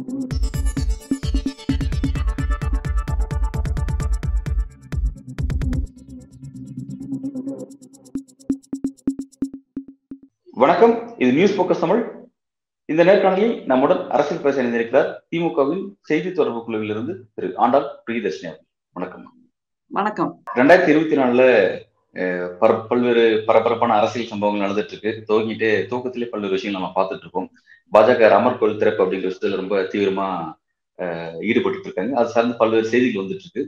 வணக்கம். இது news focus Tamil. இந்த நேர்காணலில் நம்முடன் அரசியல் பேச இணைந்திருக்கிறார் திமுகவின் செய்தி தொடர்பு குழுவில் இருந்து திரு ஆண்டாள் பிரியதர்ஷினி வணக்கம். வணக்கம். ரெண்டாயிரத்தி இருபத்தி நாலுல பல்வேறு பரபரப்பான அரசியல் சம்பவங்கள் நடந்துட்டு இருக்கு துவங்கிட்டு தூக்கத்திலே பல்வேறு விஷயங்கள் நம்ம பார்த்துட்டு இருக்கோம் பாஜக ராமர் கோவில் திறப்பு அப்படிங்கிற விஷயத்துல ரொம்ப தீவிரமா ஈடுபட்டு இருக்காங்க அது சார்ந்து பல்வேறு செய்திகள் வந்துட்டு இருக்கு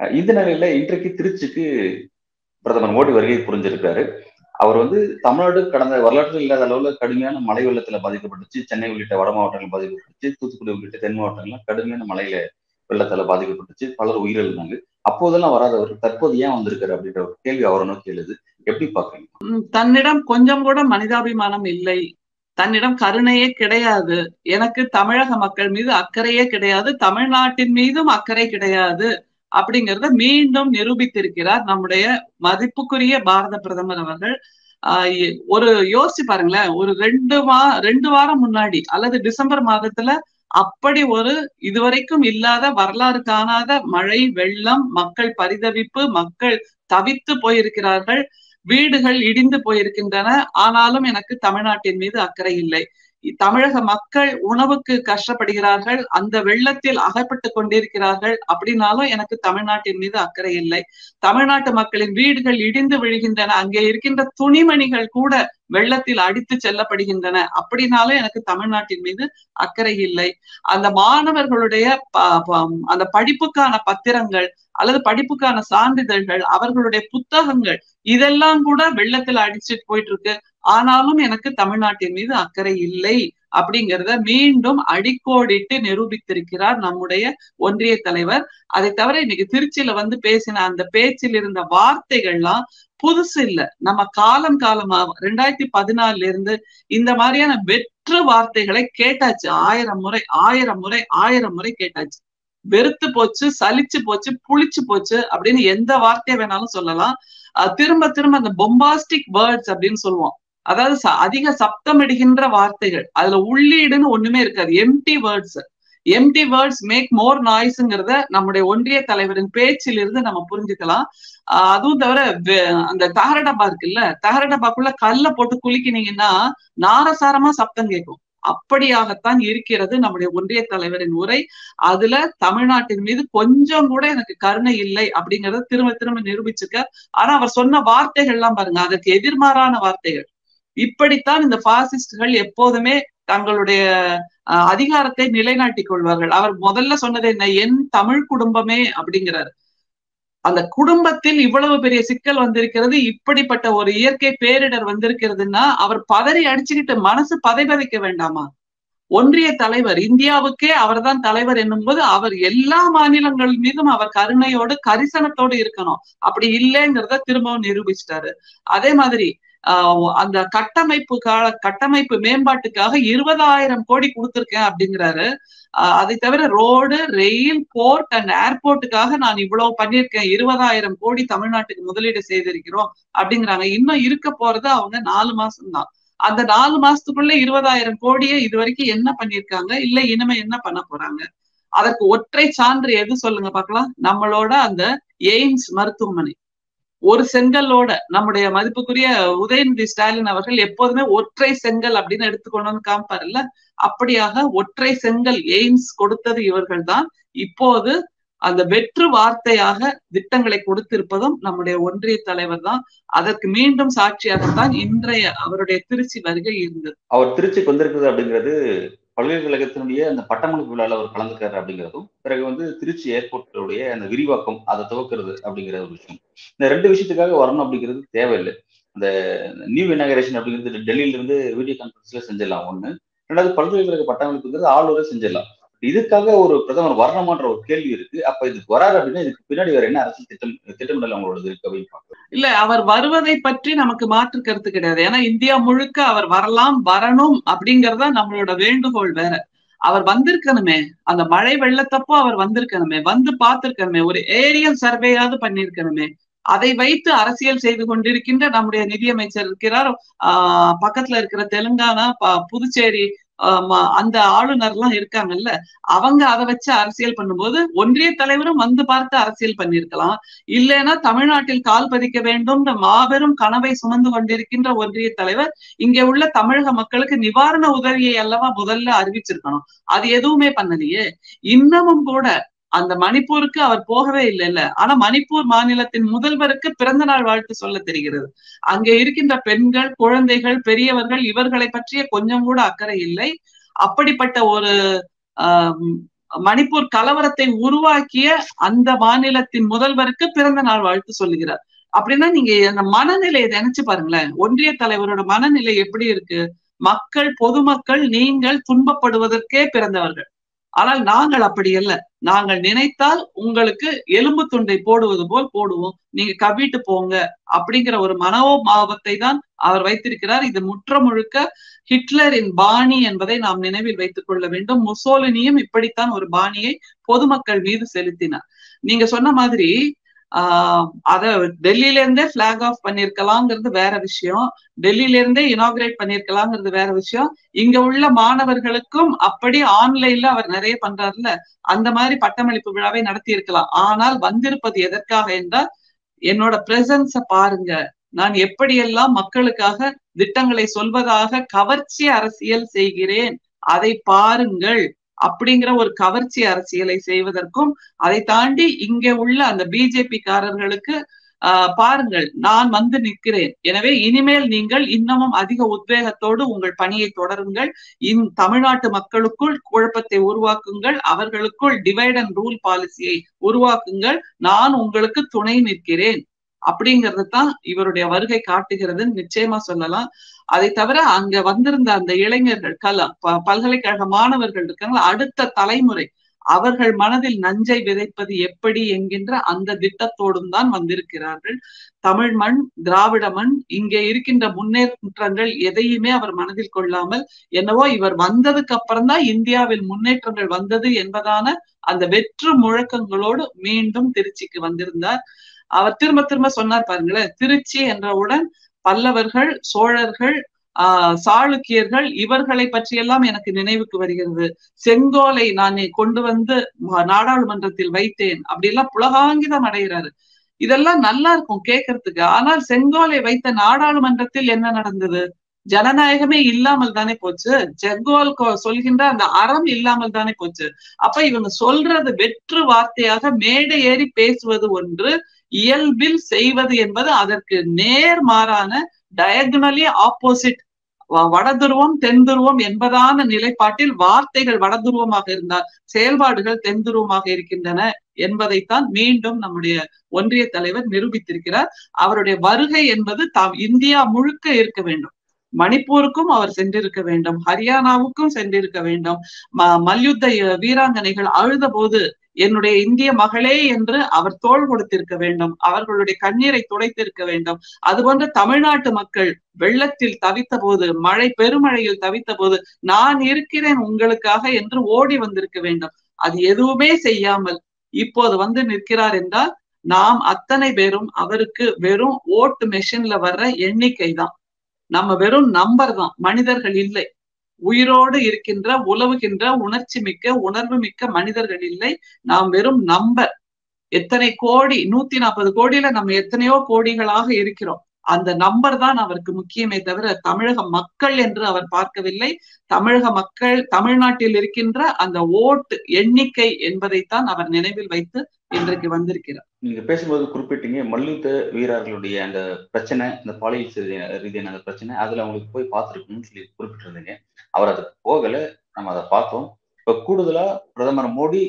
இந்த நிலையில இன்றைக்கு திருச்சிக்கு பிரதமர் மோடி வருகை புரிஞ்சிருக்காரு அவர் வந்து தமிழ்நாடு கடந்த வரலாற்றில் இல்லாத அளவுல கடுமையான மழை வெள்ளத்துல பாதிக்கப்பட்டுச்சு. சென்னை உள்ளிட்ட வட மாவட்டங்கள் பாதிக்கப்பட்டுச்சு. தூத்துக்குடி உள்ளிட்ட தென் மாவட்டங்கள்லாம் கடுமையான மழையில வெள்ளத்தால பாதிக்கப்பட்டுச்சு பலர் உயிரிழந்தாங்க. அப்போதெல்லாம் வராதவர் தற்போது ஏன் வந்திருக்காரு அப்படின்ற ஒரு கேள்வி அவரை நோக்கி எழுது. எப்படி பாக்குறீங்க தன்னிடம் கொஞ்சம் கூட மனிதாபிமானம் இல்லை. தன்னிடம் கருணையே கிடையாது. எனக்கு தமிழக மக்கள் மீது அக்கறையே கிடையாது. தமிழ்நாட்டின் மீதும் அக்கறை கிடையாது அப்படிங்கிறத மீண்டும் நிரூபித்திருக்கிறார் நம்முடைய மதிப்புக்குரிய பாரத பிரதமர் அவர்கள். ஒரு யோசிச்சு பாருங்களேன். ஒரு ரெண்டு வா ரெண்டு வாரம் முன்னாடி அல்லது டிசம்பர் மாதத்துல அப்படி ஒரு இதுவரைக்கும் இல்லாத வரலாறு காணாத மழை வெள்ளம் மக்கள் பரிதவிப்பு மக்கள் தவித்து போயிருக்கிறார்கள். வீடுகள் இடிந்து போயிருக்கின்றன. ஆனாலும் எனக்கு தமிழ்நாட்டின் மீது அக்கறை இல்லை. தமிழக மக்கள் உணவுக்கு கஷ்டப்படுகிறார்கள் அந்த வெள்ளத்தில் அகப்பட்டு கொண்டிருக்கிறார்கள் அப்படின்னாலும் எனக்கு தமிழ்நாட்டின் மீது அக்கறை இல்லை. தமிழ்நாட்டு மக்களின் வீடுகள் இடிந்து விழுகின்றன அங்கே இருக்கின்ற துணிமணிகள் கூட வெள்ளத்தில் அடித்து செல்லப்படுகின்றன அப்படின்னாலும் எனக்கு தமிழ்நாட்டின் மீது அக்கறை இல்லை. அந்த மாணவர்களுடைய அந்த படிப்புக்கான பத்திரங்கள் அல்லது படிப்புக்கான சான்றிதழ்கள் அவர்களுடைய புத்தகங்கள் இதெல்லாம் கூட வெள்ளத்துல அடிச்சுட்டு போயிட்டு இருக்கு. ஆனாலும் எனக்கு தமிழ்நாட்டின் மீது அக்கறை இல்லை அப்படிங்கிறத மீண்டும் அடிக்கோடிட்டு நிரூபித்திருக்கிறார் நம்முடைய ஒன்றிய தலைவர். அதை தவிர இன்னைக்கு திருச்சியில வந்து பேசின அந்த பேச்சில் இருந்த வார்த்தைகள்லாம் புதுசு இல்ல. நம்ம காலம் காலமா ரெண்டாயிரத்தி பதினாலுல இருந்து இந்த மாதிரியான வெற்று வார்த்தைகளை கேட்டாச்சு. ஆயிரம் முறை ஆயிரம் முறை ஆயிரம் முறை கேட்டாச்சு. வெறுத்து போச்சு சலிச்சு போச்சு புளிச்சு போச்சு அப்படின்னு எந்த வார்த்தையை வேணாலும் சொல்லலாம். திரும்ப திரும்ப அந்த பொம்பாஸ்டிக் வேர்ட்ஸ் அப்படின்னு சொல்லுவோம். அதாவது அதிக சப்தமிடுகின்ற வார்த்தைகள். அதுல உள்ளீடுன்னு ஒண்ணுமே இருக்காது. Empty words empty words make more நாய்ஸ்ங்கிறத நம்முடைய ஒன்றிய தலைவரின் பேச்சிலிருந்து நம்ம புரிஞ்சுக்கலாம். அதுவும் தவிர அந்த தகர டப்பா இருக்குல்ல தகர டப்பாக்குள்ள கல்ல போட்டு குளிக்கினீங்கன்னா நாரசாரமா சப்தம் கேட்கும். அப்படியாகத்தான் இருக்கிறது நம்முடைய ஒன்றிய தலைவரின் உரை. அதுல தமிழ்நாட்டின் மீது கொஞ்சம் கூட எனக்கு கருணை இல்லை அப்படிங்கறத திரும்ப திரும்ப நிரூபிச்சிருக்க ஆனா அவர் சொன்ன வார்த்தைகள் எல்லாம் பாருங்க அதற்கு எதிர்மாறான வார்த்தைகள். இப்படித்தான் இந்த பாசிஸ்டுகள் எப்போதுமே தங்களுடைய அதிகாரத்தை நிலைநாட்டிக் கொள்வார்கள். அவர் முதல்ல சொன்னது என்ன? என் தமிழ் குடும்பமே அப்படிங்கிறாரு. அந்த குடும்பத்தில் இவ்வளவு பெரிய சிக்கல் வந்திருக்கிறது இப்படிப்பட்ட ஒரு இயற்கை பேரிடர் வந்திருக்கிறதுன்னா அவர் பதறி அடிச்சுக்கிட்டு மனசு பதைபதைக்க வேண்டாமா? ஒன்றிய தலைவர் இந்தியாவுக்கே அவர்தான் தலைவர் என்னும் போது அவர் எல்லா மாநிலங்கள் மீதும் அவர் கருணையோடு கரிசனத்தோடு இருக்கணும். அப்படி இல்லைங்கிறத திரும்பவும் நிரூபிச்சிட்டாரு. அதே மாதிரி அந்த கட்டமைப்புக்காக கட்டமைப்பு மேம்பாட்டுக்காக இருபதாயிரம் கோடி கொடுத்திருக்கேன் அப்படிங்கிறாரு. அதை தவிர ரோடு ரெயில் போர்ட் அண்ட் ஏர்போர்ட்டுக்காக நான் இவ்வளவு பண்ணிருக்கேன் இருபதாயிரம் கோடி தமிழ்நாட்டுக்கு முதலீடு செய்திருக்கிறோம் அப்படிங்கிறாங்க. இன்னும் இருக்க போறது அவங்க நாலு மாசம் தான் அந்த நாலு மாசத்துக்குள்ள இருபதாயிரம் கோடியை இது வரைக்கும் என்ன பண்ணிருக்காங்க இல்ல இனிமே என்ன பண்ண போறாங்க? அதற்கு ஒற்றை சான்று எது சொல்லுங்க பாக்கலாம் நம்மளோட அந்த எய்ம்ஸ் மருத்துவமனை. ஒரு செங்கல்லோட நம்முடைய மதிப்புக்குரிய உதயநிதி ஸ்டாலின் அவர்கள் எப்போதுமே ஒற்றை செங்கல் அப்படின்னு எடுத்துக்கொண்டு காமிப்பாருல்ல அப்படியாக ஒற்றை செங்கல் எய்ம்ஸ் கொடுத்தது இவர்கள் தான் இப்போது அந்த வெற்று வார்த்தையாக திட்டங்களை கொடுத்திருப்பதும் நம்முடைய ஒன்றிய தலைவர் தான் அதற்கு மீண்டும் சாட்சியாகத்தான் இன்றைய அவருடைய திருச்சி வருகை இருந்தது. அவர் திருச்சிக்கு வந்திருக்குது அப்படிங்கிறது பல்கலைக்கழகத்தினுடைய அந்த பட்டமளிப்பு விழாவில் அவர் கலந்துக்காரு அப்படிங்கிறதும் பிறகு வந்து திருச்சி ஏர்போர்ட்டுடைய அந்த விரிவாக்கம் அதை துவக்கிறது அப்படிங்கிற ஒரு விஷயம். இந்த ரெண்டு விஷயத்துக்காக வரணும் அப்படிங்கிறது தேவையில்லை. அந்த நியூ இனாகரேஷன் அப்படிங்கிறது டெல்லியில இருந்து வீடியோ கான்பரன்ஸ்ல செஞ்சிடலாம். ஒண்ணு. ரெண்டாவது பல்கலைக்கழக பட்டமளிப்புங்கிறது ஆளுநரை செஞ்சிடலாம். இதுக்காக ஒரு பிரதமர் வரணுமான்ற ஒரு கேள்வி இருக்கு. அப்ப இதுக்கு வராது அப்படின்னா இதுக்கு பின்னாடி வேற என்ன அரசியல் திட்டம் திட்டமிடல் அவங்களோட இருக்கு அப்படின்னு இல்ல அவர் வருவதை பற்றி நமக்கு மாற்று கருத்து கிடையாது. ஏன்னா இந்தியா முழுக்க அவர் வரலாம் வரணும் அப்படிங்கறதா நம்மளோட வேண்டுகோள் வேற. அவர் வந்திருக்கணுமே அந்த மழை வெள்ளத்தப்போ அவர் வந்திருக்கணுமே வந்து பார்த்திருக்கணுமே ஒரு ஏரியல் சர்வேயாவது பண்ணிருக்கணுமே அதை வைத்து அரசியல் செய்து கொண்டிருக்கின்ற நம்முடைய நிதியமைச்சர் இருக்கிறார் ஆஹ் பக்கத்துல இருக்கிற தெலுங்கானா புதுச்சேரி அந்த ஆளுநர் எல்லாம் இருக்காங்கல்ல அவங்க அதை வச்சு அரசியல் பண்ணும்போது ஒன்றிய தலைவரும் வந்து பார்த்து அரசியல் பண்ணிருக்கலாம் இல்லைன்னா தமிழ்நாட்டில் கால் பதிக்க வேண்டும் மாபெரும் கனவை சுமந்து கொண்டிருக்கின்ற ஒன்றிய தலைவர் இங்க உள்ள தமிழக மக்களுக்கு நிவாரண உதவியை அல்லவா முதல்ல அறிவிச்சிருக்கணும். அது எதுவுமே பண்ணலையே. இன்னமும் கூட அந்த மணிப்பூருக்கு அவர் போகவே இல்லை இல்ல ஆனா மணிப்பூர் மாநிலத்தின் முதல்வருக்கு பிறந்த நாள் வாழ்த்து சொல்ல தெரிகிறது. அங்கே இருக்கின்ற பெண்கள் குழந்தைகள் பெரியவர்கள் இவர்களை பற்றிய கொஞ்சம் கூட அக்கறை இல்லை. அப்படிப்பட்ட ஒரு மணிப்பூர் கலவரத்தை உருவாக்கிய அந்த மாநிலத்தின் முதல்வருக்கு பிறந்த நாள் வாழ்த்து சொல்லுகிறார். அப்படின்னா நீங்க அந்த மனநிலையை நினைச்சு பாருங்களேன். ஒன்றிய தலைவரோட மனநிலை எப்படி இருக்கு? மக்கள் பொதுமக்கள் நீங்கள் துன்பப்படுவதற்கே பிறந்தவர்கள். ஆனால் நாங்கள் அப்படி அல்ல. நாங்கள் நினைத்தால் உங்களுக்கு எலும்பு துண்டை போடுவது போல் போடுவோம். நீங்க கவிட்டு போங்க அப்படிங்கிற ஒரு மனோபாவத்தை தான் அவர் வைத்திருக்கிறார். இது முற்ற முழுக்க ஹிட்லரின் பாணி என்பதை நாம் நினைவில் வைத்துக் கொள்ள வேண்டும். முசோலினியும் இப்படித்தான் ஒரு பாணியை பொதுமக்கள் மீது செலுத்தினார். நீங்க சொன்ன மாதிரி அத டெல்லியில இருந்தே பிளாக் ஆஃப் பண்ணிருக்கலாங்கிறது வேற விஷயம். டெல்லியில இருந்தே இனாகிரேட் பண்ணிருக்கலாங்கிறது வேற விஷயம். இங்க உள்ள மாணவர்களுக்கும் அப்படி ஆன்லைன்ல அவர் நிறைய பண்றாருல அந்த மாதிரி பட்டமளிப்பு விழாவை நடத்தி இருக்கலாம் ஆனால் வந்திருப்பது எதற்காக என்றால் என்னோட பிரசன்ஸ பாருங்க. நான் எப்படியெல்லாம் மக்களுக்காக திட்டங்களை சொல்வதாக கவர்ச்சி அரசியல் செய்கிறேன் அதை பாருங்கள். அப்படிங்கிற ஒரு கவர்ச்சி அரசியலை செய்வதற்கும் அதை தாண்டி இங்கே உள்ள அந்த பிஜேபி காரர்களுக்கு ஆஹ் பாருங்கள் நான் வந்து நிற்கிறேன். எனவே இனிமேல் நீங்கள் இன்னமும் அதிக உத்வேகத்தோடு உங்கள் பணியை தொடருங்கள். இந் தமிழ்நாட்டு மக்களுக்குள் குழப்பத்தை உருவாக்குங்கள். அவர்களுக்குள் டிவைட் அண்ட் ரூல் பாலிசியை உருவாக்குங்கள். நான் உங்களுக்கு துணை நிற்கிறேன். அப்படிங்கிறது தான் இவருடைய வருகை காட்டுகிறது. நிச்சயமா சொல்லலாம். அதை தவிர அங்க வந்திருந்த அந்த இளைஞர்கள் கல பல்கலைக்கழக மாணவர்கள் இருக்காங்களா அடுத்த தலைமுறை அவர்கள் மனதில் நஞ்சை விதைப்பது எப்படி என்கின்ற அந்த திட்டத்தோடும் தான் வந்திருக்கிறார்கள். தமிழ் மண் திராவிட மண் இங்கே இருக்கின்ற முன்னேற்றங்கள் எதையுமே அவர் மனதில் கொள்ளாமல் என்னவோ இவர் வந்ததுக்கு அப்புறம் தான் இந்தியாவில் முன்னேற்றங்கள் வந்தது என்பதான அந்த வெற்று முழக்கங்களோடு மீண்டும் திருச்சிக்கு வந்திருந்தார். அவர் திரும்ப திரும்ப சொன்னார் பாருங்களேன் திருச்சி என்றவுடன் பல்லவர்கள் சோழர்கள் ஆஹ் சாளுக்கியர்கள் இவர்களை பற்றியெல்லாம் எனக்கு நினைவுக்கு வருகிறது. செங்கோலை நான் கொண்டு வந்து நாடாளுமன்றத்தில் வைத்தேன். அப்படி எல்லாம் புலகாங்கிதம் அடைகிறாரு. இதெல்லாம் நல்லா இருக்கும் கேட்கறதுக்கு. ஆனால் செங்கோலை வைத்த நாடாளுமன்றத்தில் என்ன நடந்தது? ஜனநாயகமே இல்லாமல் தானே போச்சு. செங்கோல் சொல்கின்ற அந்த அறம் இல்லாமல் தானே போச்சு. அப்ப இவங்க சொல்றது வெற்று வார்த்தையாக மேடை ஏறி பேசுவது ஒன்று இயல்பில் செய்வது என்பது அதற்கு நேர்மாறான டயக்னலி ஆப்போசிட் வடதுருவம் தென்துருவம் என்பதான நிலைப்பாட்டில் வார்த்தைகள் வடதுருவமாக இருந்தால் செயல்பாடுகள் தென்துருவமாக இருக்கின்றன என்பதைத்தான் மீண்டும் நம்முடைய ஒன்றிய தலைவர் நிரூபித்திருக்கிறார். அவருடைய வருகை என்பது தாம் இந்தியா முழுக்க இருக்க வேண்டும். மணிப்பூருக்கும் அவர் சென்றிருக்க வேண்டும். ஹரியானாவுக்கும் சென்றிருக்க வேண்டும். மல்யுத்த வீராங்கனைகள் அழுத போது என்னுடைய இந்திய மகளே என்று அவர் தோல் கொடுத்திருக்க வேண்டும். அவர்களுடைய கண்ணீரை துடைத்திருக்க வேண்டும். அதுபோன்று தமிழ்நாட்டு மக்கள் வெள்ளத்தில் தவித்த போது மழை பெருமழையில் தவித்த போது நான் இருக்கிறேன் உங்களுக்காக என்று ஓடி வந்திருக்க வேண்டும். அது எதுவுமே செய்யாமல் இப்போது வந்து நிற்கிறார் என்றால் நாம் அத்தனை பேரும் அவருக்கு வெறும் ஓட்டு மெஷின்ல வர்ற எண்ணிக்கை தான் நம்ம வெறும் நம்பர் தான். மனிதர்கள் இல்லை. உயிரோடு இருக்கின்ற உலவுகின்ற உணர்ச்சி மிக்க உணர்வு மிக்க மனிதர்கள் இல்லை. நாம் வெறும் நம்பர். எத்தனை கோடி நூத்தி நாற்பது கோடியில நம்ம எத்தனையோ கோடிகளாக இருக்கிறோம். அந்த நம்பர் தான் அவருக்கு முக்கியமே தவிர தமிழக மக்கள் என்று அவர் பார்க்கவில்லை. தமிழக மக்கள் தமிழ்நாட்டில் இருக்கின்ற அந்த ஓட்டு எண்ணிக்கை என்பதைத்தான் அவர் நினைவில் வைத்து இன்றைக்கு வந்திருக்கிறார். நீங்க பேசும்போது குறிப்பிட்டீங்க மல்யுத்த வீரர்களுடைய அந்த பிரச்சனை இந்த பாலியல் ரீதியான அந்த பிரச்சனை அதுல அவங்களுக்கு போய் பார்த்துருக்கணும்னு சொல்லி குறிப்பிட்டிருந்தீங்க. அவர் அதுக்கு போகலை நம்ம அதை பார்த்தோம். இப்போ கூடுதலாக பிரதமர் மோடி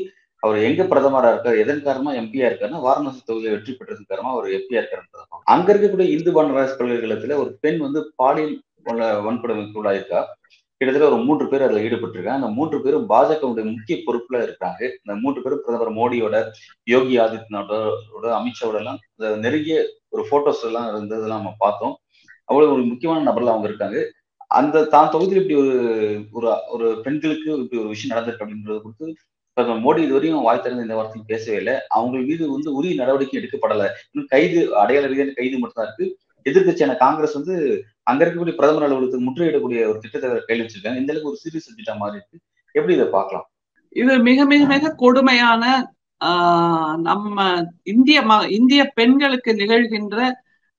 அவர் எங்க பிரதமரா இருக்கார் எதன் காரணமா எம்பியா இருக்காருன்னா வாரணாசி தொகுதியில் வெற்றி பெற்றதன் காரணமா அவர் எம்பியா இருக்காரு அங்க இருக்கக்கூடிய இந்து பண்டராஜ் பல்கலைக்கழகத்துல ஒரு பெண் வந்து பாலியல் வன்கொடுமைக்கு உள்ளாயிருக்கா கிட்டத்தட்ட ஒரு மூன்று பேர் அதில் ஈடுபட்டிருக்காங்க. அந்த மூன்று பேரும் பாஜகவுடைய முக்கிய பொறுப்புல இருக்காங்க இந்த மூன்று பேரும் பிரதமர் மோடியோட யோகி ஆதித்யநாத்தோட அமித்ஷாவோட எல்லாம் நெருங்கிய ஒரு போட்டோஸ் எல்லாம் இருந்ததெல்லாம் நம்ம பார்த்தோம். அவ்வளவு ஒரு முக்கியமான நபர்ல அவங்க இருக்காங்க. அந்த தான் தொகுதியில் இப்படி ஒரு ஒரு ஒரு பெண்களுக்கு இப்படி ஒரு விஷயம் நடந்திருக்கு அப்படின்றது குறித்து பிரதமர் மோடி இதுவரையும் வாய் திறந்து இந்த வார்த்தையும் பேசவே இல்லை. அவங்க மீது வந்து உரிய நடவடிக்கை எடுக்கப்படலை. இன்னும் கைது அடையாள ரீதியான கைது மட்டும்தான் இருக்கு. எதிர்கட்சியான காங்கிரஸ் வந்து அங்க இருக்கக்கூடிய பிரதமர் அலுவலகத்துக்கு முற்றுகையிடக்கூடிய ஒரு திட்டத்தை கையில் வச்சிருக்காங்க. இந்த அளவுக்கு ஒரு சீரியஸ் சப்ஜெக்டா மாறி இருக்கு. எப்படி இதை பார்க்கலாம்? இது மிக மிக மிக கொடுமையான ஆஹ் நம்ம இந்திய ம இந்திய பெண்களுக்கு நிகழ்கின்ற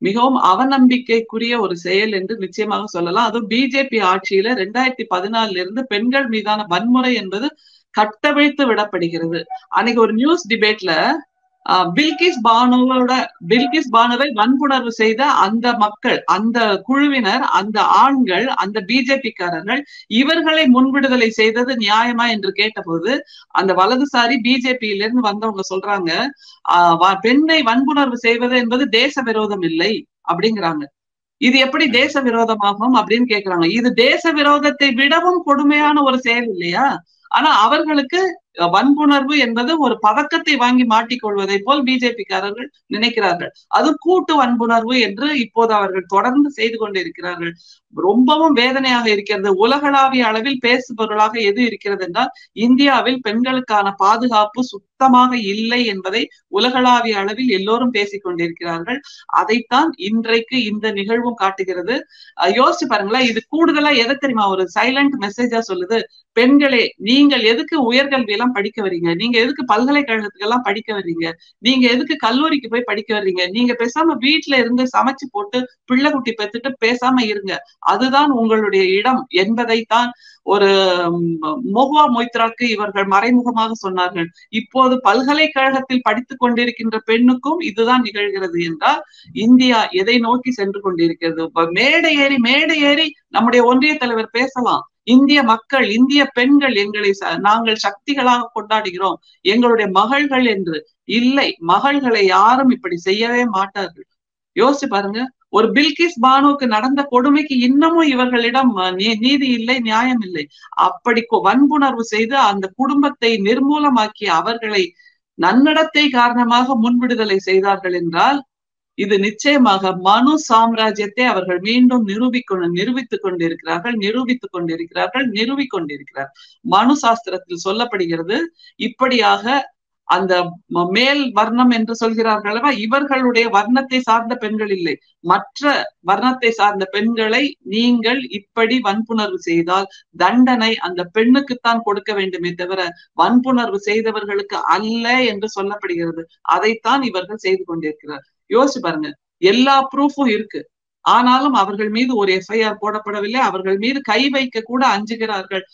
மிகவும் அவநம்பிக்கைக்குரிய ஒரு செயல் என்று நிச்சயமாக சொல்லலாம். அதுவும் பிஜேபி ஆட்சியில ரெண்டாயிரத்தி பதினாலுல இருந்து பெண்கள் மீதான வன்முறை என்பது கட்டவிழ்த்து விடப்படுகிறது. அன்னைக்கு ஒரு நியூஸ் டிபேட்ல பில்கிஸ் பானுவோட பில்கிஸ் பானுவை வன்புணர்வு செய்த அந்த மக்கள் அந்த குழுவினர் அந்த ஆண்கள் அந்த பிஜேபிக்காரர்கள் இவர்களை முன்விடுதலை செய்தது நியாயமா என்று கேட்டபோது அந்த வலதுசாரி பிஜேபியில இருந்து வந்தவங்க சொல்றாங்க பெண்ணை வன்புணர்வு செய்வது என்பது தேச விரோதம் இல்லை அப்படிங்கிறாங்க. இது எப்படி தேச விரோதமாகும் அப்படின்னு கேக்குறாங்க. இது தேச விரோதத்தை விடவும் கொடுமையான ஒரு செயல் இல்லையா? ஆனா அவர்களுக்கு வன்புணர்வு என்பது ஒரு பதக்கத்தை வாங்கி மாட்டிக்கொள்வதை போல் பிஜேபிக்காரர்கள் நினைக்கிறார்கள். அது கூட்டு வன்புணர்வு என்று இப்போது அவர்கள் தொடர்ந்து செய்து கொண்டிருக்கிறார்கள். ரொம்பவும் வேதனையாக இருக்கிறது. உலகளாவிய அளவில் பேசுபொருளாக எது இருக்கிறது என்றால் இந்தியாவில் பெண்களுக்கான பாதுகாப்பு சுத்தமாக இல்லை என்பதை உலகளாவிய அளவில் எல்லோரும் பேசிக் கொண்டிருக்கிறார்கள். அதைத்தான் இன்றைக்கு இந்த நிகழ்வும் காட்டுகிறது. யோசிச்சு பாருங்களேன் இது கூடுதலா எதை தெரியுமா ஒரு சைலண்ட் மெசேஜா சொல்லுது? பெண்களே நீங்கள் எதுக்கு உயர்கல்வி எல்லாம் படிக்க வர்றீங்க? நீங்க எதுக்கு பல்கலைக்கழகத்துக்கு எல்லாம் படிக்க வர்றீங்க? நீங்க எதுக்கு கல்லூரிக்கு போய் படிக்க வர்றீங்க? நீங்க பேசாம வீட்டுல இருந்து சமைச்சு போட்டு பிள்ளை குட்டி பெத்துட்டு பேசாம இருங்க. அதுதான் உங்களுடைய இடம் என்பதைத்தான் ஒரு மொஹுவா மொய்த்ராக்கு இவர்கள் மறைமுகமாக சொன்னார்கள். இப்போது பல்கலைக்கழகத்தில் படித்துக் கொண்டிருக்கின்ற பெண்ணுக்கும் இதுதான் நிகழ்கிறது என்றால் இந்தியா எதை நோக்கி சென்று கொண்டிருக்கிறது? மேடை ஏறி மேடை ஏறி நம்முடைய ஒன்றிய தலைவர் பேசலாம். இந்திய மக்கள் இந்திய பெண்கள் எங்களை நாங்கள் சக்திகளாக கொண்டாடுகிறோம். எங்களுடைய மகள்கள் என்று இல்லை மகள்களை யாரும் இப்படி செய்யவே மாட்டார்கள். யோசிச்சு பாருங்க. ஒரு பில்கிஸ் பானுக்கு நடந்த கொடுமைக்கு இன்னமும் இவர்களிடம் நீதி இல்லை நியாயம் இல்லை. அப்படி வன்புணர்வு செய்து அந்த குடும்பத்தை நிர்மூலமாக்கி அவர்களை நன்னடத்தை காரணமாக முன்விடுதலை செய்தார்கள் என்றால் இது நிச்சயமாக மனு சாம்ராஜ்யத்தை அவர்கள் மீண்டும் நிரூபிக்கொண்டு நிரூபித்துக் கொண்டிருக்கிறார்கள் நிரூபித்துக் கொண்டிருக்கிறார்கள் நிறுவிக் கொண்டிருக்கிறார் மனு சாஸ்திரத்தில் சொல்லப்படுகிறது இப்படியாக அந்த மேல் வர்ணம் என்று சொல்கிறார்கள் அல்லவா? இவர்களுடைய வர்ணத்தை சார்ந்த பெண்கள் இல்லை. மற்ற வர்ணத்தை சார்ந்த பெண்களை நீங்கள் இப்படி வன்புணர்வு செய்தால் தண்டனை அந்த பெண்ணுக்குத்தான் கொடுக்க வேண்டுமே தவிர வன்புணர்வு செய்தவர்களுக்கு அல்ல என்று சொல்லப்படுகிறது. அதைத்தான் இவர்கள் செய்து கொண்டிருக்கிறார். யோசிச்சு பாருங்க. எல்லா ப்ரூஃபும் இருக்கு. ஆனாலும் அவர்கள் மீது ஒரு எஃப்ஐஆர் போடப்படவில்லை. அவர்கள் மீது கை வைக்க கூட அஞ்சுகிறார்கள்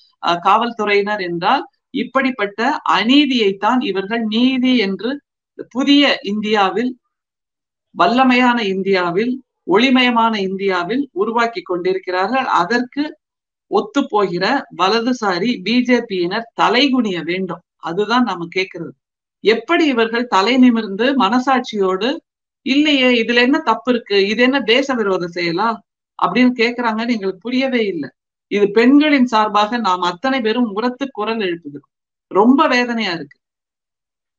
காவல்துறையினர் என்றால் இப்படிப்பட்ட அநீதியைத்தான் இவர்கள் நீதி என்று புதிய இந்தியாவில் வல்லமையான இந்தியாவில் ஒளிமயமான இந்தியாவில் உருவாக்கி கொண்டிருக்கிறார்கள். அதற்கு ஒத்து போகிற வலதுசாரி பிஜேபியினர் தலைகுனிய வேண்டும். அதுதான் நாம கேட்கிறது எப்படி இவர்கள் தலை நிமிர்ந்து மனசாட்சியோடு இல்லையே இதுல என்ன தப்பு இருக்கு? இது என்ன தேச விரோத செயலா அப்படின்னு கேக்குறாங்கன்னு எங்களுக்கு புரியவே இல்லை. இது பெண்களின் சார்பாக நாம் அத்தனை பேரும் உரத்து குரல் எழுப்புகிறோம். ரொம்ப வேதனையா இருக்கு.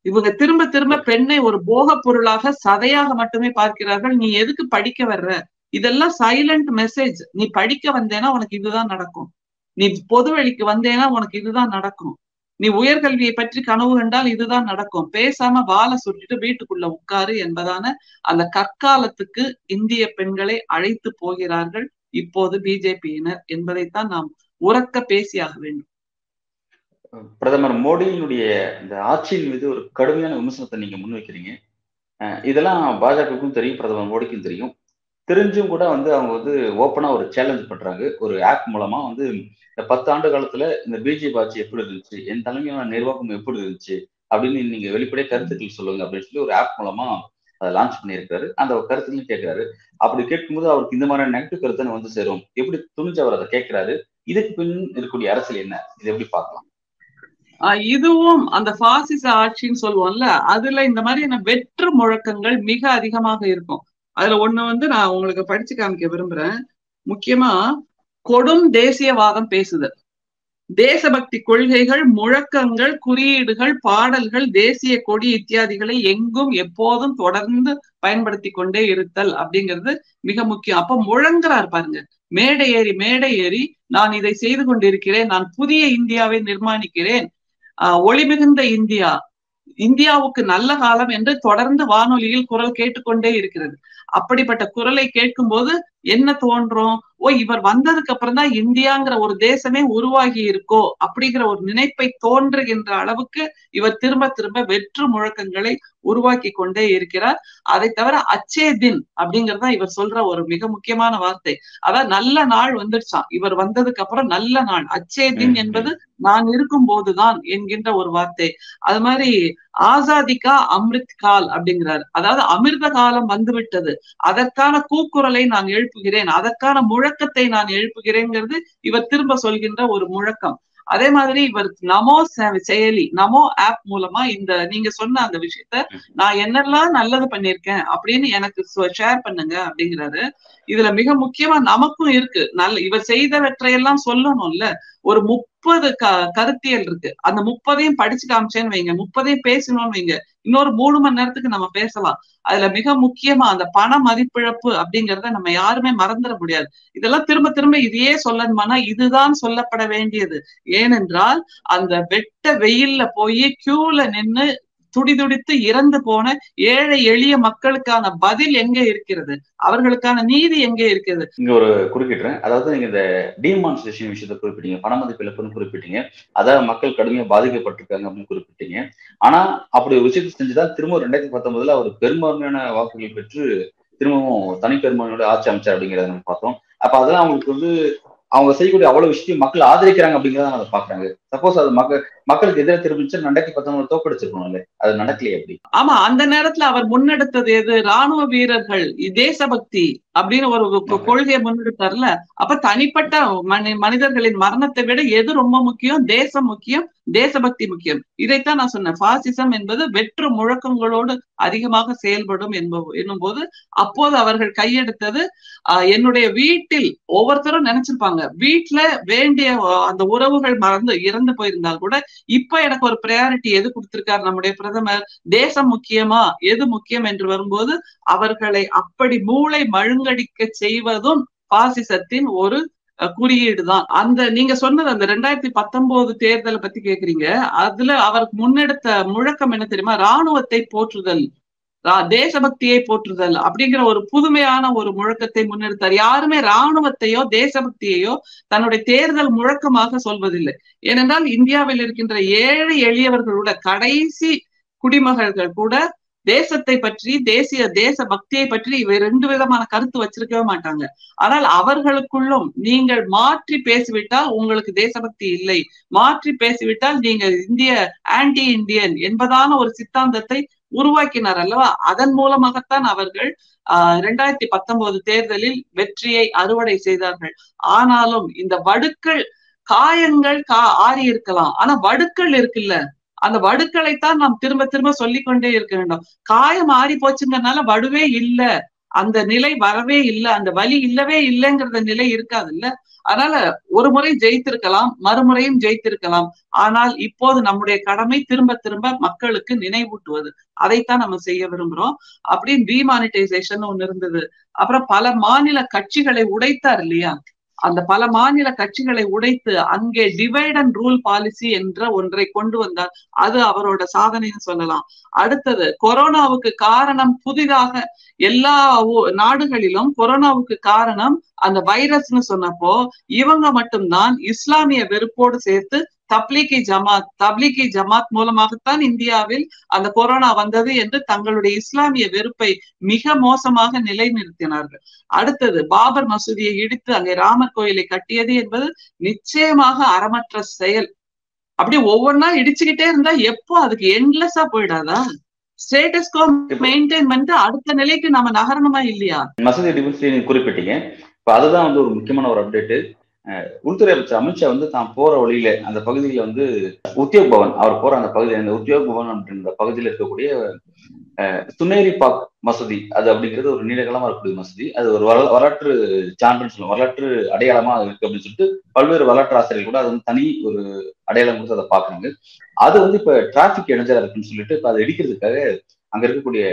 இவங்க திரும்ப திரும்ப பெண்ணை ஒரு போக பொருளாக சதையாக மட்டுமே பார்க்கிறார்கள். நீ எதுக்கு படிக்க வர்ற? இதெல்லாம் சைலண்ட் மெசேஜ் நீ படிக்க வந்தேன்னா உனக்கு இதுதான் நடக்கும். நீ பொது வழிக்கு வந்தேன்னா உனக்கு இதுதான் நடக்கும். நீ உயர்கல்வியை பற்றி கனவு கண்டால் இதுதான் நடக்கும். பேசாம வாழை சுட்டிட்டு வீட்டுக்குள்ள உட்காரு என்பதான அந்த கற்காலத்துக்கு இந்திய பெண்களை அழைத்து போகிறார்கள். இப்போது பிஜேபியினர் என்பதைத்தான் நாம் உறக்க பேசியாக வேண்டும். பிரதமர் மோடியினுடைய இந்த ஆட்சியின் மீது ஒரு கடுமையான விமர்சனத்தை நீங்க முன்வைக்கிறீங்க. இதெல்லாம் பாஜகவுக்கும் தெரியும் பிரதமர் மோடிக்கும் தெரியும். தெரிஞ்சும் கூட வந்து அவங்க வந்து ஓப்பனா ஒரு சேலஞ்ச் பண்றாங்க. ஒரு ஆப் மூலமா வந்து இந்த பத்து ஆண்டு காலத்துல இந்த பிஜேபி ஆட்சி எப்படி இருந்துச்சு என் தலைமையான நிர்வாகம் எப்படி இருந்துச்சு அப்படின்னு நீங்க வெளிப்படையா கருத்துக்கள் சொல்லுங்க அப்படின்னு சொல்லி ஒரு ஆப் மூலமா அதை லான்ச் பண்ணியிருக்காரு. அந்த கருத்துலையும் கேட்கிறாரு அப்படி கேட்கும்போது அவருக்கு இந்த மாதிரியான நெகட்டிவ் கருத்து வந்து சேரும். எப்படி துணிஞ்சு அவர் அதை கேட்கிறாரு? இதுக்கு பின் இருக்கக்கூடிய அரசியல் என்ன? இது எப்படி பார்க்கலாம்? இதுவும் அந்த பாசிச ஆட்சின்னு சொல்லுவோம்ல அதுல இந்த மாதிரியான வெற்று முழக்கங்கள் மிக அதிகமாக இருக்கும். அதுல ஒண்ணு வந்து நான் உங்களுக்கு படிச்சு காமிக்க விரும்புறேன். முக்கியமா கொடும் தேசியவாதம் பேசுதல். தேசபக்தி கொள்கைகள் முழக்கங்கள் குறியீடுகள் பாடல்கள் தேசிய கொடி இத்தியாதிகளை எங்கும் எப்போதும் தொடர்ந்து பயன்படுத்தி கொண்டே இருத்தல் அப்படிங்கிறது மிக முக்கியம். அப்ப முழங்குறார் பாருங்க. மேடை ஏறி மேடை ஏறி நான் இதை செய்து கொண்டிருக்கிறேன். நான் புதிய இந்தியாவை நிர்மாணிக்கிறேன். ஒளி மிகுந்த இந்தியா. இந்தியாவுக்கு நல்ல காலம் என்று தொடர்ந்து வானொலியில் குரல் கேட்டுக்கொண்டே இருக்கிறது. அப்படிப்பட்ட குரலை கேட்கும் போது என்ன தோன்றும்? ஓ இவர் வந்ததுக்கு அப்புறம் தான் இந்தியாங்கிற ஒரு தேசமே உருவாகி இருக்கோ? அப்படிங்கிற ஒரு நினைப்பை தோன்றுகின்ற அளவுக்கு இவர் திரும்ப திரும்ப வெற்று முழக்கங்களை உருவாக்கி கொண்டே இருக்கிறார். அதை தவிர அச்சே தின் அப்படிங்கறதா இவர் சொல்ற ஒரு மிக முக்கியமான வார்த்தை. அதாவது நல்ல நாள் வந்துடுச்சான் இவர் வந்ததுக்கு அப்புறம் நல்ல நாள். அச்சே தின் என்பது நான் இருக்கும் போதுதான் என்கின்ற ஒரு வார்த்தை. அது மாதிரி ஆசாதிகா அமிர்த் கால் அப்படிங்கிறார். அதாவது அமிர்த காலம் வந்துவிட்டது. அதற்கான கூக்குரலை நான் எழுப்புகிறேன். அதற்கான முழக்கத்தை நான் எழுப்புகிறேங்கிறது இவர் திரும்ப சொல்கின்ற ஒரு முழக்கம். அதே மாதிரி இவர் நமோ செயலி நமோ ஆப் மூலமா இந்த நீங்க சொன்ன அந்த விஷயத்த நான் என்னெல்லாம் நல்லது பண்ணிருக்கேன் அப்படின்னு எனக்கு ஷேர் பண்ணுங்க அப்படிங்கிறாரு. இதுல மிக முக்கியமா நமக்கும் இருக்கு. நல்ல இவர் செய்தவற்றையெல்லாம் சொல்லணும்ல. ஒரு முப்பது க கருத்தியல் இருக்கு. அந்த முப்பதையும் படிச்சு காமிச்சேன்னு வைங்க. முப்பதையும் பேசணும்னு வைங்க. இன்னொரு மூணு மணி நேரத்துக்கு நம்ம பேசலாம். அதுல மிக முக்கியமா அந்த பண மதிப்பிழப்பு அப்படிங்கறத நம்ம யாருமே மறந்துட முடியாது. இதெல்லாம் திரும்ப திரும்ப இதையே சொல்லணுமானா இதுதான் சொல்லப்பட வேண்டியது. ஏனென்றால் அந்த வெட்ட வெயில்ல போய் கியூல நின்னு துடிதுடித்து இறந்து போன ஏழை எளிய மக்களுக்கான பதில் எங்க இருக்கிறது? அவர்களுக்கான நீதி எங்க இருக்கிறது? இங்க ஒரு குறிப்பிட்டேன் அதாவது நீங்க இந்த டிமான்ஸ்ட்ரேஷன் விஷயத்த குறிப்பிட்டீங்க பண மதிப்பிழப்புன்னு குறிப்பிட்டீங்க. அதாவது மக்கள் கடுமையா பாதிக்கப்பட்டிருக்காங்க அப்படின்னு குறிப்பிட்டீங்க. ஆனா அப்படி ஒரு விஷயத்தை செஞ்சுதான் திரும்ப ரெண்டாயிரத்தி பத்தொன்பதுல அவர் பெரும்பான்மையான வாக்குகள் பெற்று திரும்பவும் தனிப்பெரும்பான்மையோட ஆட்சி அமைச்சார் அப்படிங்கிறத நம்ம பார்த்தோம். அப்ப அதெல்லாம் அவங்களுக்கு வந்து அவங்க செய்யக்கூடிய அவ்வளவு விஷயம் மக்கள் ஆதரிக்கிறாங்க அப்படிங்கிறத அதை பாக்குறாங்க சப்போஸ் அது மக்கள் மக்களுக்கு எதிராக திரும்பிச்சு ரெண்டாயிரத்தி பத்தொன்பது தோக்கடிச்சிருக்கணும்ல அது நடக்கலையே அப்படி. ஆமா அந்த நேரத்துல அவர் முன்னெடுத்தது எது? ராணுவ வீரர்கள் தேசபக்தி அப்படின்னு ஒரு கொள்கையை முன்னெடுத்தார்ல அப்ப தனிப்பட்ட மனிதர்களின் மரணத்தை விட எது ரொம்ப முக்கியம்? தேசம் முக்கியம் தேசபக்தி முக்கியம். இதைத்தான் நான் சொன்னேன். பாசிசம் என்பது வெற்று முழக்கங்களோடு அதிகமாக செயல்படும் என்பது என்னும் போது அப்போது அவர்கள் கையெடுத்தது என்னுடைய வீட்டில் ஒவ்வொருத்தரும் நினைச்சிருப்பாங்க வீட்டுல வேண்டிய அந்த உறவுகள் மறந்து இறந்து போயிருந்தால் கூட இப்ப எனக்கு ஒரு ப்ரையாரிட்டி எது கொடுத்திருக்காரு நம்முடைய பிரதமர்? தேசம் முக்கியமா? எது முக்கியம் என்று வரும்போது அவர்களை அப்படி மூளை மழுங்கடிக்க செய்வதும் பாசிசத்தின் ஒரு குறியீடு தான் அந்த நீங்க சொன்னது அந்த ரெண்டாயிரத்தி பத்தொன்பது தேர்தலை பத்தி கேக்குறீங்க. அதுல அவருக்கு முன்னெடுத்த முழக்கம் என்ன தெரியுமா? ராணுவத்தை போற்றுதல். தேசபக்தியை போற்றுதல் அப்படிங்கிற ஒரு புதுமையான ஒரு முழக்கத்தை முன்னெடுத்தார். யாருமே ராணுவத்தையோ தேசபக்தியையோ தன்னுடைய தேர்தல் முழக்கமாக சொல்வதில்லை. ஏனென்றால் இந்தியாவில் இருக்கின்ற ஏழை எளியவர்களோட கடைசி குடிமகள்கள் கூட தேசத்தை பற்றி தேசிய தேச பக்தியை பற்றி இவை ரெண்டு விதமான கருத்து வச்சிருக்கவே மாட்டாங்க. ஆனால் அவர்களுக்குள்ளும் நீங்கள் மாற்றி பேசிவிட்டால் உங்களுக்கு தேசபக்தி இல்லை. மாற்றி பேசிவிட்டால் நீங்கள் இந்திய ஆன்டி இந்தியன் என்பதான ஒரு சித்தாந்தத்தை உருவாக்கினார் அல்லவா? அதன் மூலமாகத்தான் அவர்கள் ஆஹ் இரண்டாயிரத்தி பத்தொன்பது தேர்தலில் வெற்றியை அறுவடை செய்தார்கள். ஆனாலும் இந்த வடுக்கள் காயங்கள் கா ஆறி இருக்கலாம். ஆனா வடுக்கள் இருக்குல்ல? அந்த வடுக்களைத்தான் நாம் திரும்ப திரும்ப சொல்லிக்கொண்டே இருக்க வேண்டும். காயம் ஆறி போச்சுங்கிறதுனால வடுவே இல்லை. அந்த நிலை வரவே இல்லை அந்த வலி இல்லவே இல்லைங்கிறத நிலை இருக்காது இல்ல அதனால ஒரு முறை ஜெயித்திருக்கலாம் மறுமுறையும் ஜெயித்திருக்கலாம். ஆனால் இப்போது நம்முடைய கடமை திரும்ப திரும்ப மக்களுக்கு நினைவூட்டுவது. அதைத்தான் நம்ம செய்ய விரும்புறோம். அப்படின்னு டிமானிட்டைசேஷன் ஒண்ணு இருந்தது. அப்புறம் பல மாநில கட்சிகளை உடைத்தார் இல்லையா? அந்த பல மாநில கட்சிகளை உடைத்து அங்கே டிவைட் அண்ட் ரூல் பாலிசி என்ற ஒன்றை கொண்டு வந்தார். அது அவரோட சாதனைன்னு சொல்லலாம். அடுத்தது கொரோனாவுக்கு காரணம் புதிதாக எல்லா நாடுகளிலும் கொரோனாவுக்கு காரணம் அந்த வைரஸ்னு சொன்னப்போ இவங்க மட்டும்தான் இஸ்லாமிய வெறுப்போடு சேர்த்து தப்லீகி ஜமாத் தப்லீகி ஜமாத் மூலமாகத்தான் இந்தியாவில் அந்த கொரோனா வந்தது என்று தங்களுடைய இஸ்லாமிய வெறுப்பை மிக மோசமாக நிலைநிறுத்தினார்கள். அடுத்தது பாபர் மசூதியை இடித்து அங்கே ராமர் கோயிலை கட்டியது என்பது நிச்சயமாக அறமற்ற செயல். அப்படி ஒவ்வொன்னா இடிச்சுக்கிட்டே இருந்தா எப்போ அதுக்கு எண்ட்லெஸ்ஸா போயிடாதா? ஸ்டேட்டஸ்கோ மெயின்டைன் பண்ணிட்டு அடுத்த நிலைக்கு நம்ம நகரணுமா இல்லையா? மசூதி குறிப்பிட்டீங்க. இப்ப அதுதான் வந்து ஒரு முக்கியமான ஒரு அப்டேட்டு உள்துறை அமைச்சர் அமித்ஷா வந்து தான் போற வழியில அந்த பகுதியில வந்து உத்தியோக் பவன் அவர் போற அந்த பகுதி அந்த உத்தியோக் பவன் அப்படின்ற பகுதியில் இருக்கக்கூடிய துனேரி பாக் மசூதி அது அப்படிங்கிறது ஒரு நீண்டகாலமா இருக்கக்கூடிய மசூதி. அது ஒரு வரலாற்று சான்றுன்னு சொல்லுவோம் வரலாற்று அடையாளமா இருக்கு அப்படின்னு சொல்லிட்டு பல்வேறு வரலாற்று ஆசிரியர்கள் கூட அது வந்து தனி ஒரு அடையாளம் கொடுத்து அதை பாக்குறாங்க அது வந்து இப்ப டிராபிக் இடைஞ்சலா இருக்குன்னு சொல்லிட்டு இப்ப அதை இடிக்கிறதுக்காக அங்க இருக்கக்கூடிய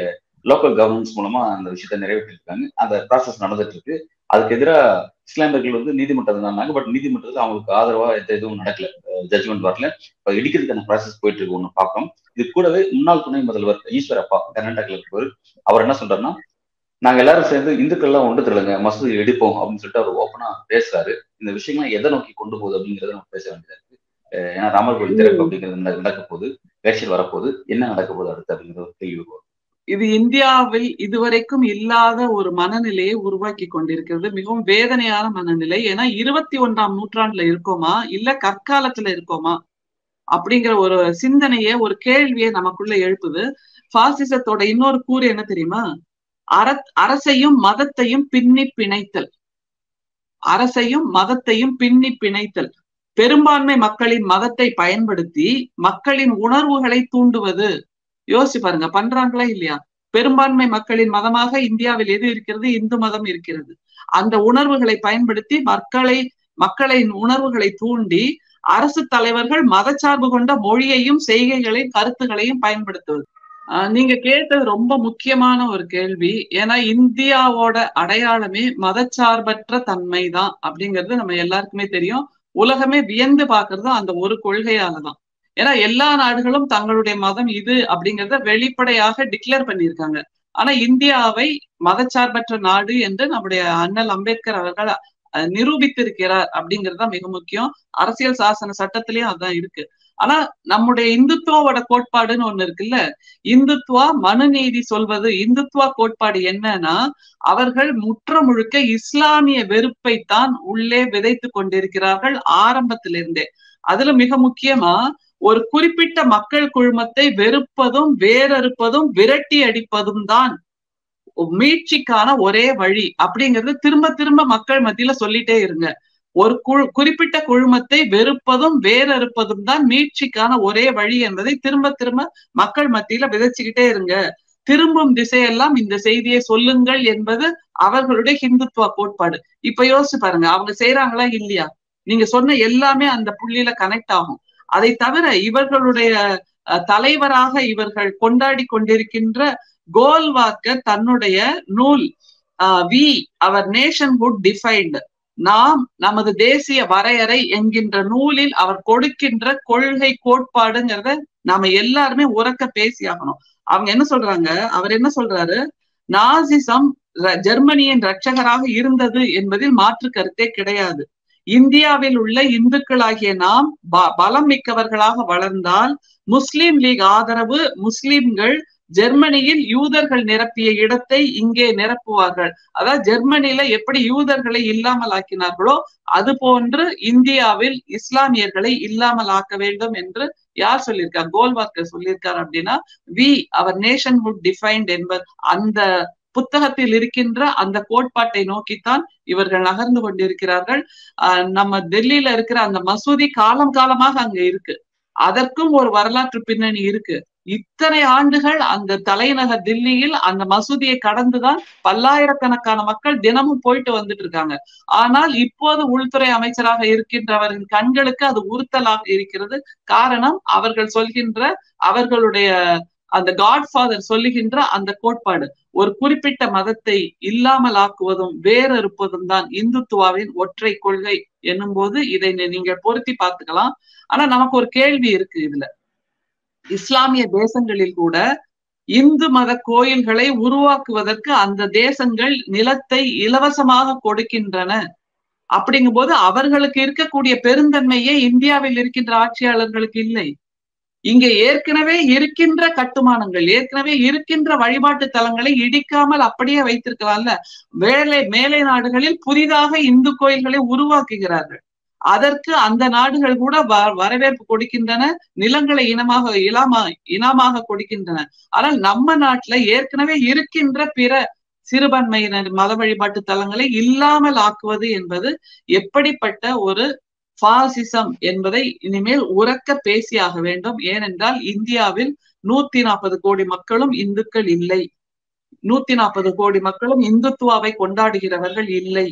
லோக்கல் கவர்னன்ஸ் மூலமா அந்த விஷயத்த நிறைவேற்றிருக்காங்க. அந்த ப்ராசஸ் நடந்துட்டு இருக்கு. அதுக்கு எதிராக இஸ்லாமியர்கள் வந்து நீதிமன்றம் தானாங்க பட் நீதிமன்றத்தில் அவங்களுக்கு ஆதரவா எந்த எதுவும் நடக்கல. ஜட்மெண்ட் வரல. இப்ப இடிக்கிறதுக்கான ப்ராசஸ் போயிட்டு இருக்கு ஒண்ணு பார்க்கணும் இது கூடவே முன்னாள் துணை முதல்வர் ஈஸ்வரப்பா கர்நாடகாவில் இருப்பவர் அவர் என்ன சொல்றாருன்னா நாங்க எல்லாரும் சேர்ந்து இந்துக்கள் எல்லாம் ஒன்று திரளுங்க மசூதி இடிப்போம் அப்படின்னு சொல்லிட்டு அவர் ஓப்பனா பேசுறாரு. இந்த விஷயங்கள் எதை நோக்கி கொண்டு போகுது அப்படிங்கறத நம்ம பேச வேண்டியதா இருக்கு. ஏன்னா ராமர் கோயில் திறப்பு அப்படிங்கிறது நடக்க போகுது. எலெக்ஷன் வரப்போகுது. என்ன நடக்க போகுது அடுத்து அப்படிங்கிற ஒரு கேள்வி இது இந்தியாவில் இதுவரைக்கும் இல்லாத ஒரு மனநிலையை உருவாக்கி கொண்டிருக்கிறது. மிகவும் வேதனையான மனநிலை. ஏன்னா இருபத்தி ஒன்றாம் நூற்றாண்டுல இருக்கோமா? இல்ல கற்காலத்துல இருக்கோமா? அப்படிங்கிற ஒரு சிந்தனையை ஒரு கேள்வியை நமக்குள்ள எழுப்புது. பாசிசத்தோட இன்னொரு கூறு என்ன தெரியுமா? அற அரசையும் மதத்தையும் பின்னி பிணைத்தல். அரசையும் மதத்தையும் பின்னி பிணைத்தல். பெரும்பான்மை மக்களின் மதத்தை பயன்படுத்தி மக்களின் உணர்வுகளை தூண்டுவது. யோசிச்சு பாருங்க பண்றாங்களா இல்லையா? பெரும்பான்மை மக்களின் மதமாக இந்தியாவில் எது இருக்கிறது? இந்து மதம் இருக்கிறது. அந்த உணர்வுகளை பயன்படுத்தி மக்களை மக்களின் உணர்வுகளை தூண்டி அரசு தலைவர்கள் மதச்சார்பு கொண்ட மொழியையும் செய்கைகளையும் கருத்துகளையும் பயன்படுத்துவது. நீங்க கேட்டது ரொம்ப முக்கியமான ஒரு கேள்வி. ஏன்னா இந்தியாவோட அடையாளமே மதச்சார்பற்ற தன்மை தான் அப்படிங்கிறது நம்ம எல்லாருக்குமே தெரியும். உலகமே வியந்து பாக்குறது அந்த ஒரு கொள்கையாலதான். ஏன்னா எல்லா நாடுகளும் தங்களுடைய மதம் இது அப்படிங்கிறத வெளிப்படையாக டிக்ளேர் பண்ணியிருக்காங்க. ஆனா இந்தியாவை மதச்சார்பற்ற நாடு என்று நம்முடைய அண்ணல் அம்பேத்கர் அவர்கள் நிரூபித்திருக்கிறார் அப்படிங்கிறது மிக முக்கியம். அரசியல் சாசன சட்டத்திலயும் அதான் இருக்கு. ஆனா நம்முடைய இந்துத்துவோட கோட்பாடுன்னு ஒண்ணு இருக்குல்ல? இந்துத்துவா மனுநீதி சொல்வது இந்துத்துவா கோட்பாடு என்னன்னா அவர்கள் முற்ற முழுக்க இஸ்லாமிய வெறுப்பை தான் உள்ளே விதைத்து கொண்டிருக்கிறார்கள் ஆரம்பத்திலிருந்தே. அதுல மிக முக்கியமா ஒரு குறிப்பிட்ட மக்கள் குழுமத்தை வெறுப்பதும் வேறறுப்பதும் விரட்டி அடிப்பதும் தான் மீட்சிக்கான ஒரே வழி. அப்படிங்கறது திரும்ப திரும்ப மக்கள் மத்தியில சொல்லிட்டே இருங்க. ஒரு குழு குறிப்பிட்ட குழுமத்தை வெறுப்பதும் வேறறுப்பதும் தான் மீட்சிக்கான ஒரே வழி என்பதை திரும்ப திரும்ப மக்கள் மத்தியில விதைச்சுக்கிட்டே இருங்க. திரும்பும் திசையெல்லாம் இந்த செய்தியை சொல்லுங்கள் என்பது அவர்களுடைய ஹிந்துத்துவ கோட்பாடு. இப்ப யோசிச்சு பாருங்க அவங்க செய்யறாங்களா இல்லையா? நீங்க சொன்ன எல்லாமே அந்த புள்ளியில கனெக்ட் ஆகும். அதை தவிர இவர்களுடைய தலைவராக இவர்கள் கொண்டாடி கொண்டிருக்கின்ற கோல்வாக்கர் தன்னுடைய நூல் வி அவர் நேஷன்ஹுட் டிஃபைன்டு நாம் நமது தேசிய வரையறை என்கின்ற நூலில் அவர் கொடுக்கின்ற கொள்கை கோட்பாடுங்கிறத நாம எல்லாருமே உறக்க பேசியாகணும் அவங்க என்ன சொல்றாங்க? அவர் என்ன சொல்றாரு? நாசிசம் ஜெர்மனியின் ரட்சகராக இருந்தது என்பதில் மாற்று கருத்தே கிடையாது. இந்தியாவில் உள்ள இந்துக்களாகிய நாம் பலம் மிக்கவர்களாக வளர்ந்தால் முஸ்லிம் லீக் ஆதரவு முஸ்லிம்கள் ஜெர்மனியில் யூதர்கள் நிரப்பிய இடத்தை இங்கே நிரப்புவார்கள். அதாவது ஜெர்மனியில எப்படி யூதர்களை இல்லாமல் ஆக்கினார்களோ அது போன்று இந்தியாவில் இஸ்லாமியர்களை இல்லாமல் ஆக்க வேண்டும் என்று யார் சொல்லியிருக்கார் கோல்வார்க்கர் சொல்லியிருக்கார் அப்படின்னா வி அவர் நேஷன்ஹுட் டிஃபைன்ட் என்பது அந்த புத்தகத்தில் இருக்கின்ற அந்த கோட்பாட்டை நோக்கித்தான் இவர்கள் நகர்ந்து கொண்டிருக்கிறார்கள். நம்ம டெல்லியில இருக்கிற அந்த மசூதி காலம் காலமாக அங்க இருக்கு. அதற்கும் ஒரு வரலாற்று பின்னணி இருக்கு. இத்தனை ஆண்டுகள் அந்த தலைநகர் தில்லியில் அந்த மசூதியை கடந்துதான் பல்லாயிரக்கணக்கான மக்கள் தினமும் போயிட்டு வந்துட்டு இருக்காங்க. ஆனால் இப்போது உள்துறை அமைச்சராக இருக்கின்றவரின் கண்களுக்கு அது உறுத்தலாக இருக்கிறது. காரணம் அவர்கள் சொல்கின்ற அவர்களுடைய அந்த காட்ஃபாதர் சொல்லுகின்ற அந்த கோட்பாடு ஒரு குறிப்பிட்ட மதத்தை இல்லாமல் ஆக்குவதும் வேறறுப்பதும் தான் இந்துத்துவாவின் ஒற்றை கொள்கை என்னும் போது இதை நீங்க பொருத்தி பார்த்துக்கலாம். ஆனா நமக்கு ஒரு கேள்வி இருக்கு இதுல. இஸ்லாமிய தேசங்களில் கூட இந்து மத கோயில்களை உருவாக்குவதற்கு அந்த தேசங்கள் நிலத்தை இலவசமாக கொடுக்கின்றன. அப்படிங்கும் போது அவர்களுக்கு இருக்கக்கூடிய பெருந்தன்மையே இந்தியாவில் இருக்கின்ற ஆட்சியாளர்களுக்கு இல்லை. இங்க ஏற்கனவே இருக்கின்ற கட்டுமானங்கள் ஏற்கனவே இருக்கின்ற வழிபாட்டு தலங்களை இடிக்காமல் அப்படியே வைத்திருக்கலாம்ல? வேலை மேலை நாடுகளில் புதிதாக இந்து கோயில்களை உருவாக்குகிறார்கள். அதற்கு அந்த நாடுகள் கூட வரவேற்பு கொடுக்கின்றன நிலங்களை இனமாக இலாமா இனமாக கொடுக்கின்றன. ஆனால் நம்ம நாட்டுல ஏற்கனவே இருக்கின்ற பிற சிறுபான்மையினர் மத வழிபாட்டு தலங்களை இல்லாமல் ஆக்குவது என்பது எப்படிப்பட்ட ஒரு பாசிசம் என்பதை இனிமேல் உறக்க பேசியாக வேண்டும். ஏனென்றால் இந்தியாவில் நூத்தி நாற்பது கோடி மக்களும் இந்துக்கள் இல்லை. நூத்தி நாற்பது கோடி மக்களும் இந்துத்துவாவை கொண்டாடுகிறவர்கள் இல்லை.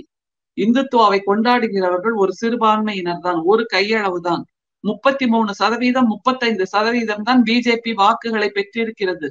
இந்துத்துவாவை கொண்டாடுகிறவர்கள் ஒரு சிறுபான்மையினர் தான் ஒரு கையளவு தான் முப்பத்தி மூணு சதவீதம் முப்பத்தைந்து சதவீதம் தான் பிஜேபி வாக்குகளை பெற்றிருக்கிறது.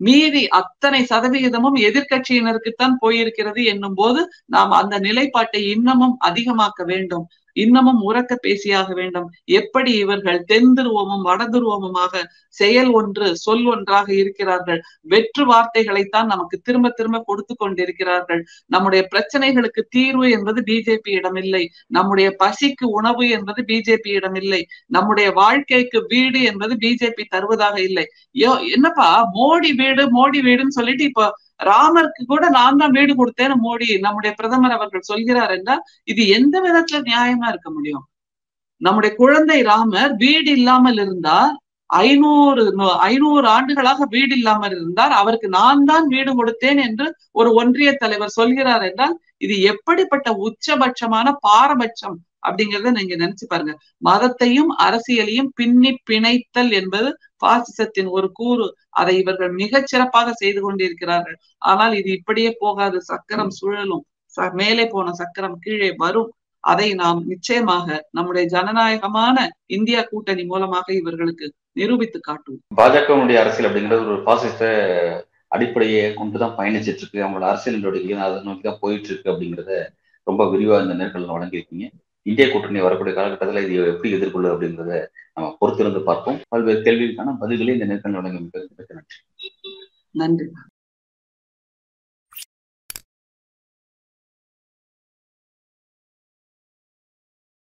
மீதி அத்தனை சதவிகிதமும் எதிர்கட்சியினருக்குத்தான் போயிருக்கிறது என்னும் போது நாம் அந்த நிலைப்பாட்டை இன்னமும் அதிகமாக்க வேண்டும். இன்னமும் உறக்க பேசியாக வேண்டும். எப்படி இவர்கள் தென் துருவமும் வட துருவமுமாக செயல் ஒன்று சொல் ஒன்றாக இருக்கிறார்கள்? வெற்று வார்த்தைகளைத்தான் நமக்கு திரும்ப திரும்ப கொடுத்து கொண்டிருக்கிறார்கள். நம்முடைய பிரச்சனைகளுக்கு தீர்வு என்பது பிஜேபி இடம் இல்லை. நம்முடைய பசிக்கு உணவு என்பது பிஜேபியிடம் இல்லை. நம்முடைய வாழ்க்கைக்கு வீடு என்பது பிஜேபி தருவதாக இல்லை. என்னப்பா? மோடி வீடு மோடி வீடுன்னு சொல்லிட்டு இப்போ ராமருக்கு கூட நான் தான் வீடு கொடுத்தேன்னு மோடி நம்முடைய பிரதமர் அவர்கள் சொல்கிறார் என்றால் இது எந்த விதத்துல நியாயமா இருக்க முடியும்? நம்முடைய குழந்தை ராமர் வீடு இல்லாமல் இருந்தார் ஐநூறு ஐநூறு ஆண்டுகளாக வீடு இல்லாமல் இருந்தார் அவருக்கு நான் தான் வீடு கொடுத்தேன் என்று ஒரு ஒன்றிய தலைவர் சொல்கிறார் என்றால் இது எப்படிப்பட்ட உச்சபட்சமான பாரபட்சம் அப்படிங்கறத நீங்க நினைச்சு பாருங்க. மதத்தையும் அரசியலையும் பின்னி பிணைத்தல் என்பது பாசிசத்தின் ஒரு கூறு. அதை இவர்கள் மிகச் சிறப்பாக செய்து கொண்டிருக்கிறார்கள். ஆனால் இது இப்படியே போகாது. சக்கரம் சுழலும். மேலே போன சக்கரம் கீழே வரும். அதை நாம் நிச்சயமாக நம்முடைய ஜனநாயகமான இந்தியா கூட்டணி மூலமாக இவர்களுக்கு நிரூபித்து காட்டுவோம். பாஜகவுடைய அரசியல் அப்படிங்கிறது ஒரு பாசிச அடிப்படையை கொண்டுதான் பயணிச்சிட்டு இருக்கு. அவங்களோட அரசியல் அதை நோக்கி தான் போயிட்டு இருக்கு அப்படிங்கிறத ரொம்ப விரிவா இந்த நேர்களில் வழங்கியிருக்கீங்க. இந்திய கூட்டணி வரக்கூடிய காலகட்டத்தில் இது எப்படி எதிர்கொள்ளு அப்படிங்கிறத நம்ம பொறுத்திருந்து பார்ப்போம். பல்வேறு கேள்விக்கான பதில்களை இந்த நேரத்தில் வழங்க நன்றி. நன்றி.